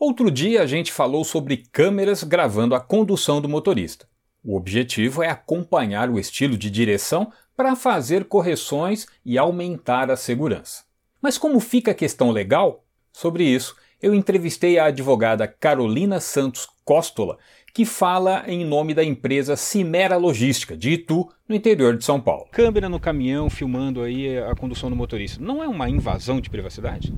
Outro dia a gente falou sobre câmeras gravando a condução do motorista. O objetivo é acompanhar o estilo de direção para fazer correções e aumentar a segurança. Mas como fica a questão legal? Sobre isso, eu entrevistei a advogada Carolina Santos Costola, que fala em nome da empresa Cimera Logística, de Itu, no interior de São Paulo. Câmera no caminhão filmando aí a condução do motorista, não é uma invasão de privacidade?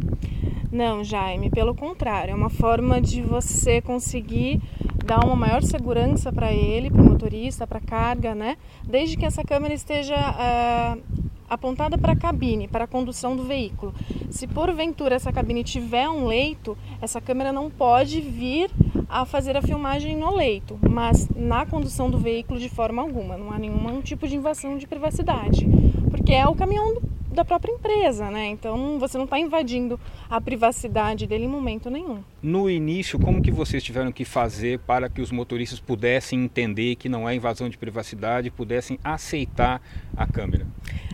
Não, Jaime, pelo contrário, é uma forma de você conseguir dar uma maior segurança para ele, para o motorista, para a carga, né? Desde que essa câmera esteja uh, apontada para a cabine, para a condução do veículo. Se porventura essa cabine tiver um leito, essa câmera não pode vir a fazer a filmagem no leito, mas na condução do veículo de forma alguma. Não há nenhum tipo de invasão de privacidade, porque é o caminhão da própria empresa, né? Então você não está invadindo a privacidade dele em momento nenhum. No início, como que vocês tiveram que fazer para que os motoristas pudessem entender que não é invasão de privacidade, pudessem aceitar a câmera?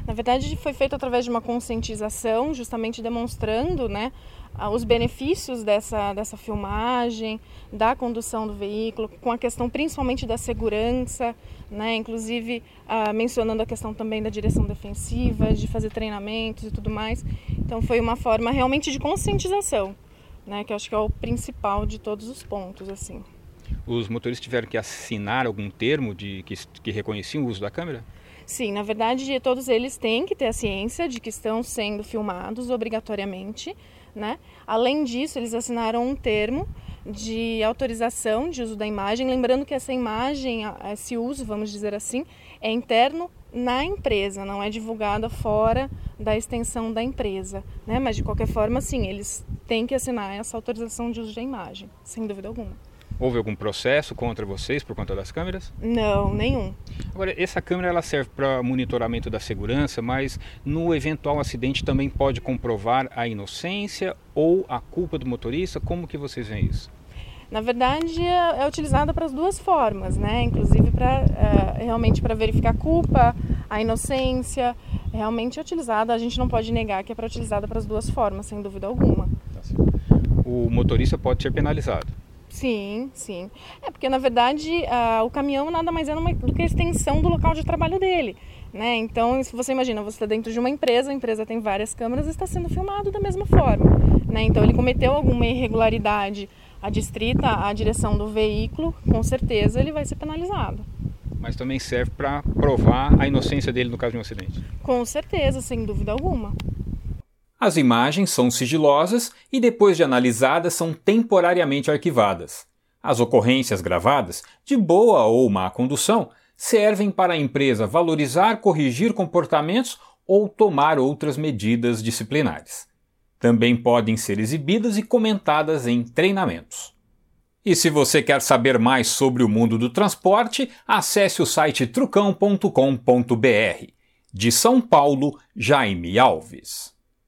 Na verdade, foi feito através de uma conscientização, justamente demonstrando, né, os benefícios dessa, dessa filmagem, da condução do veículo, com a questão principalmente da segurança, né? inclusive ah, mencionando a questão também da direção defensiva, de fazer treinamentos e tudo mais. Então foi uma forma realmente de conscientização, né? que eu acho que é o principal de todos os pontos. assim. Os motoristas tiveram que assinar algum termo de que, que reconheciam o uso da câmera? Sim, na verdade, todos eles têm que ter a ciência de que estão sendo filmados obrigatoriamente. Né? Além disso, eles assinaram um termo de autorização de uso da imagem, lembrando que essa imagem, esse uso, vamos dizer assim, é interno na empresa, não é divulgada fora da extensão da empresa, né? Mas de qualquer forma, sim, eles têm que assinar essa autorização de uso da imagem, sem dúvida alguma. Houve algum processo contra vocês por conta das câmeras? Não, nenhum. Agora, essa câmera ela serve para monitoramento da segurança, mas no eventual acidente também pode comprovar a inocência ou a culpa do motorista? Como que vocês veem isso? Na verdade, é, é utilizada para as duas formas, né? Inclusive para é, realmente para verificar a culpa, a inocência, realmente é utilizada. A gente não pode negar que é para utilizada para as duas formas, sem dúvida alguma. Tá o motorista pode ser penalizado. Sim, sim. É porque na verdade o caminhão nada mais é do que a extensão do local de trabalho dele. Né? Então, se você imagina, você está dentro de uma empresa, a empresa tem várias câmeras e está sendo filmado da mesma forma. Né? Então, ele cometeu alguma irregularidade adstrita à direção do veículo, com certeza ele vai ser penalizado. Mas também serve para provar a inocência dele no caso de um acidente? Com certeza, sem dúvida alguma. As imagens são sigilosas e, depois de analisadas, são temporariamente arquivadas. As ocorrências gravadas, de boa ou má condução, servem para a empresa valorizar, corrigir comportamentos ou tomar outras medidas disciplinares. Também podem ser exibidas e comentadas em treinamentos. E se você quer saber mais sobre o mundo do transporte, acesse o site trucão.com.br. De São Paulo, Jaime Alves.